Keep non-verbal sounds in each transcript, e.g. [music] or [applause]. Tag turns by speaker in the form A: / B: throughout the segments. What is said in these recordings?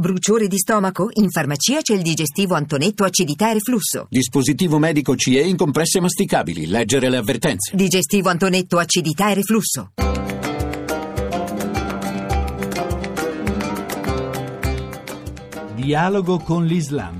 A: Bruciore di stomaco? In farmacia c'è il digestivo Antonetto acidità e reflusso.
B: Dispositivo medico CE in compresse masticabili. Leggere le avvertenze.
A: Digestivo Antonetto acidità e reflusso.
C: Dialogo con l'Islam.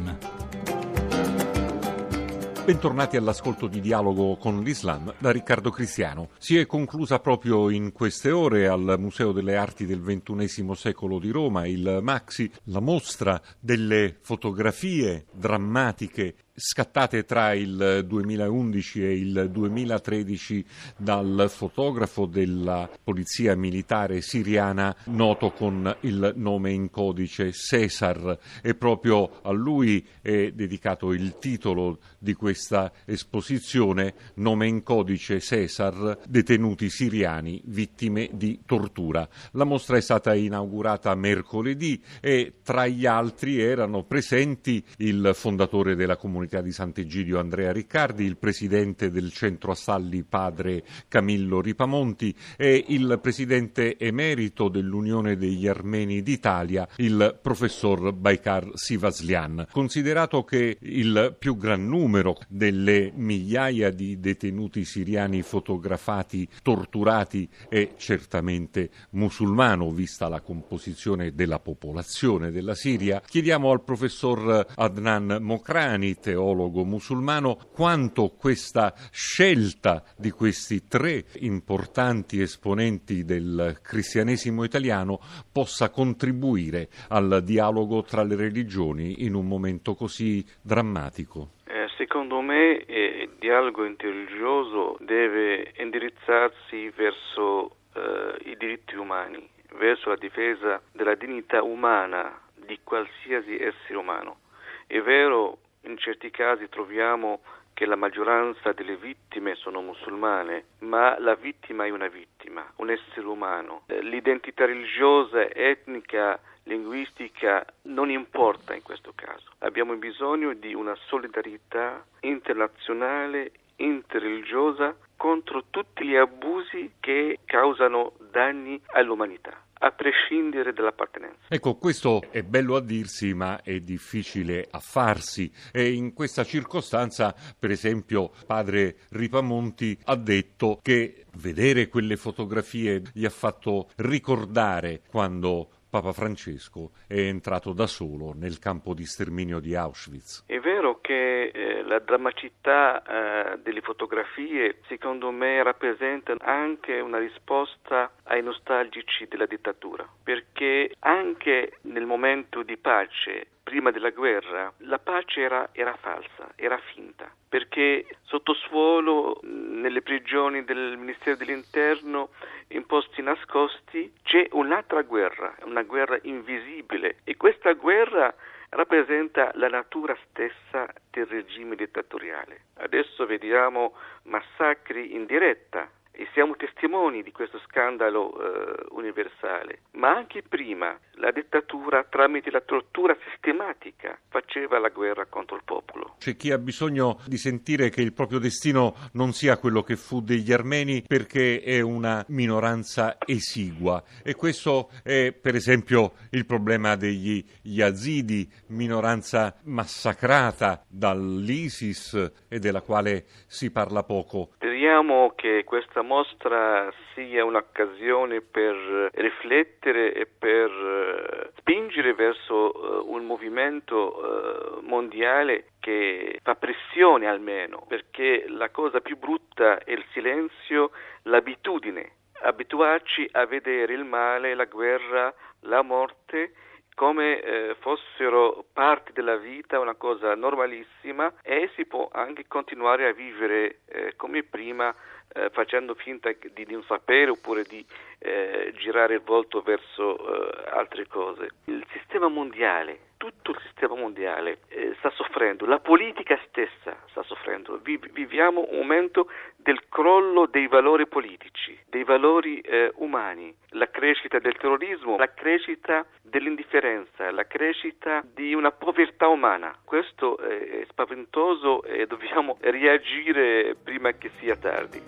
D: Bentornati all'ascolto di Dialogo con l'Islam da Riccardo Cristiano. Si è conclusa proprio in queste ore al Museo delle Arti del XXI secolo di Roma il Maxi, la mostra delle fotografie drammatiche scattate tra il 2011 e il 2013 dal fotografo della polizia militare siriana noto con il nome in codice Cesar e proprio a lui è dedicato il titolo di questa esposizione nome in codice Cesar detenuti siriani vittime di tortura. La mostra è stata inaugurata mercoledì e tra gli altri erano presenti il fondatore della comunità comunità di Sant'Egidio Andrea Riccardi, il presidente del centro Assalli padre Camillo Ripamonti e il presidente emerito dell'Unione degli Armeni d'Italia, il professor Baikar Sivaslian. Considerato che il più gran numero delle migliaia di detenuti siriani fotografati, torturati è certamente musulmano, vista la composizione della popolazione della Siria, chiediamo al professor Adnan Mokrani, teologo teologo musulmano quanto questa scelta di questi tre importanti esponenti del cristianesimo italiano possa contribuire al dialogo tra le religioni in un momento così drammatico.
E: Eh, secondo me eh, il dialogo interreligioso deve indirizzarsi verso eh, i diritti umani, verso la difesa della dignità umana di qualsiasi essere umano. È vero in certi casi troviamo che la maggioranza delle vittime sono musulmane, ma la vittima è una vittima, un essere umano. L'identità religiosa, etnica, linguistica non importa in questo caso. Abbiamo bisogno di una solidarietà internazionale, interreligiosa contro tutti gli abusi che causano danni all'umanità a prescindere dall'appartenenza.
D: Ecco, questo è bello a dirsi, ma è difficile a farsi. E in questa circostanza, per esempio, padre Ripamonti ha detto che vedere quelle fotografie gli ha fatto ricordare quando Papa Francesco è entrato da solo nel campo di sterminio di Auschwitz.
E: È vero che eh, la drammaticità eh, delle fotografie, secondo me, rappresenta anche una risposta ai nostalgici della dittatura, perché anche nel momento di pace prima della guerra, la pace era, era, falsa, era finta, perché sotto suolo, nelle prigioni del Ministero dell'Interno, in posti nascosti, c'è un'altra guerra, una guerra invisibile e questa guerra rappresenta la natura stessa del regime dittatoriale. Adesso vediamo massacri in diretta e siamo testimoni di questo scandalo eh, universale, ma anche prima la dittatura tramite la tortura sistematica faceva la guerra contro il popolo.
D: C'è chi ha bisogno di sentire che il proprio destino non sia quello che fu degli armeni perché è una minoranza esigua e questo è per esempio il problema degli yazidi, minoranza massacrata dall'ISIS e della quale si parla poco.
E: Speriamo che questa mostra sia un'occasione per riflettere e per eh, spingere verso uh, un movimento mondiale che fa pressione almeno, perché la cosa più brutta è il silenzio, l'abitudine, abituarci a vedere il male, la guerra, la morte come eh, fossero parte della vita, una cosa normalissima e si può anche continuare a vivere eh, come prima eh, facendo finta di non sapere oppure di eh, girare il volto verso eh, altre cose. Il sistema mondiale, tutto il sistema mondiale eh, sta soffrendo, la politica stessa sta soffrendo. Vi, viviamo un momento del crollo dei valori politici, dei valori eh, umani, la crescita del terrorismo, la crescita dell'indifferenza, la crescita di una povertà umana. Questo è spaventoso e [laughs] dobbiamo reagire prima che sia tardi.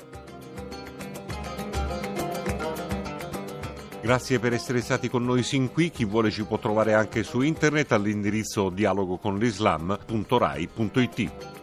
D: Grazie per essere stati con noi sin qui. Chi vuole ci può trovare anche su internet all'indirizzo dialogoconlislam.rai.it.